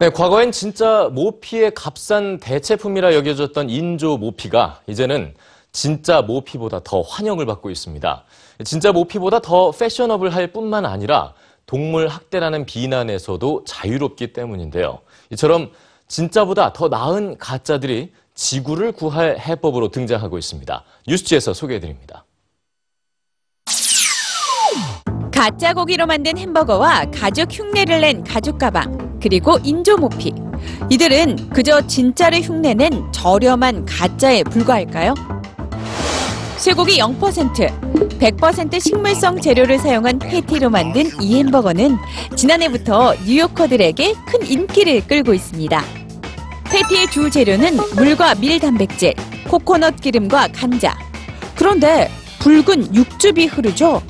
네, 과거엔 진짜 모피의 값싼 대체품이라 여겨졌던 인조 모피가 이제는 진짜 모피보다 더 환영을 받고 있습니다. 진짜 모피보다 더 패셔너블할 뿐만 아니라 동물 학대라는 비난에서도 자유롭기 때문인데요. 이처럼 진짜보다 더 나은 가짜들이 지구를 구할 해법으로 등장하고 있습니다. 뉴스지에서 소개해드립니다. 가짜 고기로 만든 햄버거와 가죽 흉내를 낸 가죽 가방, 그리고 인조 모피. 이들은 그저 진짜를 흉내낸 저렴한 가짜에 불과할까요? 쇠고기 0%, 100% 식물성 재료를 사용한 패티로 만든 이 햄버거는 지난해부터 뉴요커들에게 큰 인기를 끌고 있습니다. 패티의 주 재료는 물과 밀 단백질, 코코넛 기름과 감자. 그런데 붉은 육즙이 흐르죠.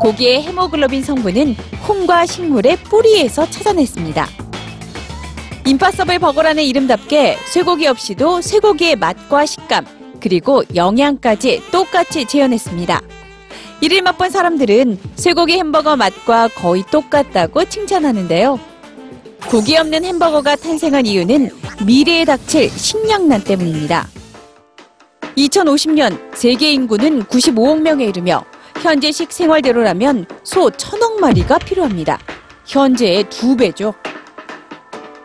고기의 헤모글로빈 성분은 콩과 식물의 뿌리에서 찾아냈습니다. 임파서블 버거라는 이름답게 쇠고기 없이도 쇠고기의 맛과 식감, 그리고 영양까지 똑같이 재현했습니다. 이를 맛본 사람들은 쇠고기 햄버거 맛과 거의 똑같다고 칭찬하는데요. 고기 없는 햄버거가 탄생한 이유는 미래에 닥칠 식량난 때문입니다. 2050년 세계 인구는 95억 명에 이르며 현재식 생활대로라면 소 천억 마리가 필요합니다. 현재의 두 배죠.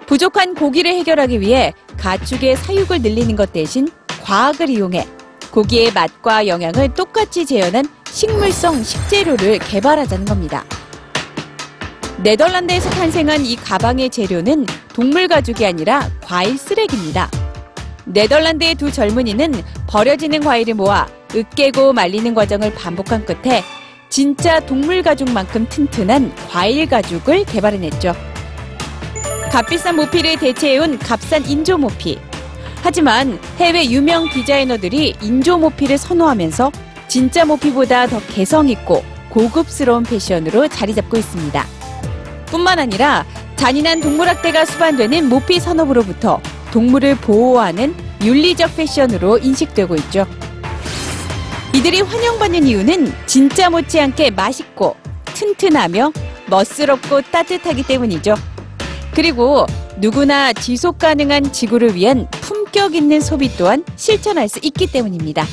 부족한 고기를 해결하기 위해 가축의 사육을 늘리는 것 대신 과학을 이용해 고기의 맛과 영양을 똑같이 재현한 식물성 식재료를 개발하자는 겁니다. 네덜란드에서 탄생한 이 가방의 재료는 동물 가죽이 아니라 과일 쓰레기입니다. 네덜란드의 두 젊은이는 버려지는 과일을 모아 으깨고 말리는 과정을 반복한 끝에 진짜 동물 가죽만큼 튼튼한 과일 가죽을 개발해냈죠. 값비싼 모피를 대체해온 값싼 인조 모피. 하지만 해외 유명 디자이너들이 인조 모피를 선호하면서 진짜 모피보다 더 개성있고 고급스러운 패션으로 자리 잡고 있습니다. 뿐만 아니라 잔인한 동물학대가 수반되는 모피 산업으로부터 동물을 보호하는 윤리적 패션으로 인식되고 있죠. 이들이 환영받는 이유는 진짜 못지않게 맛있고 튼튼하며 멋스럽고 따뜻하기 때문이죠. 그리고 누구나 지속 가능한 지구를 위한 품격 있는 소비 또한 실천할 수 있기 때문입니다.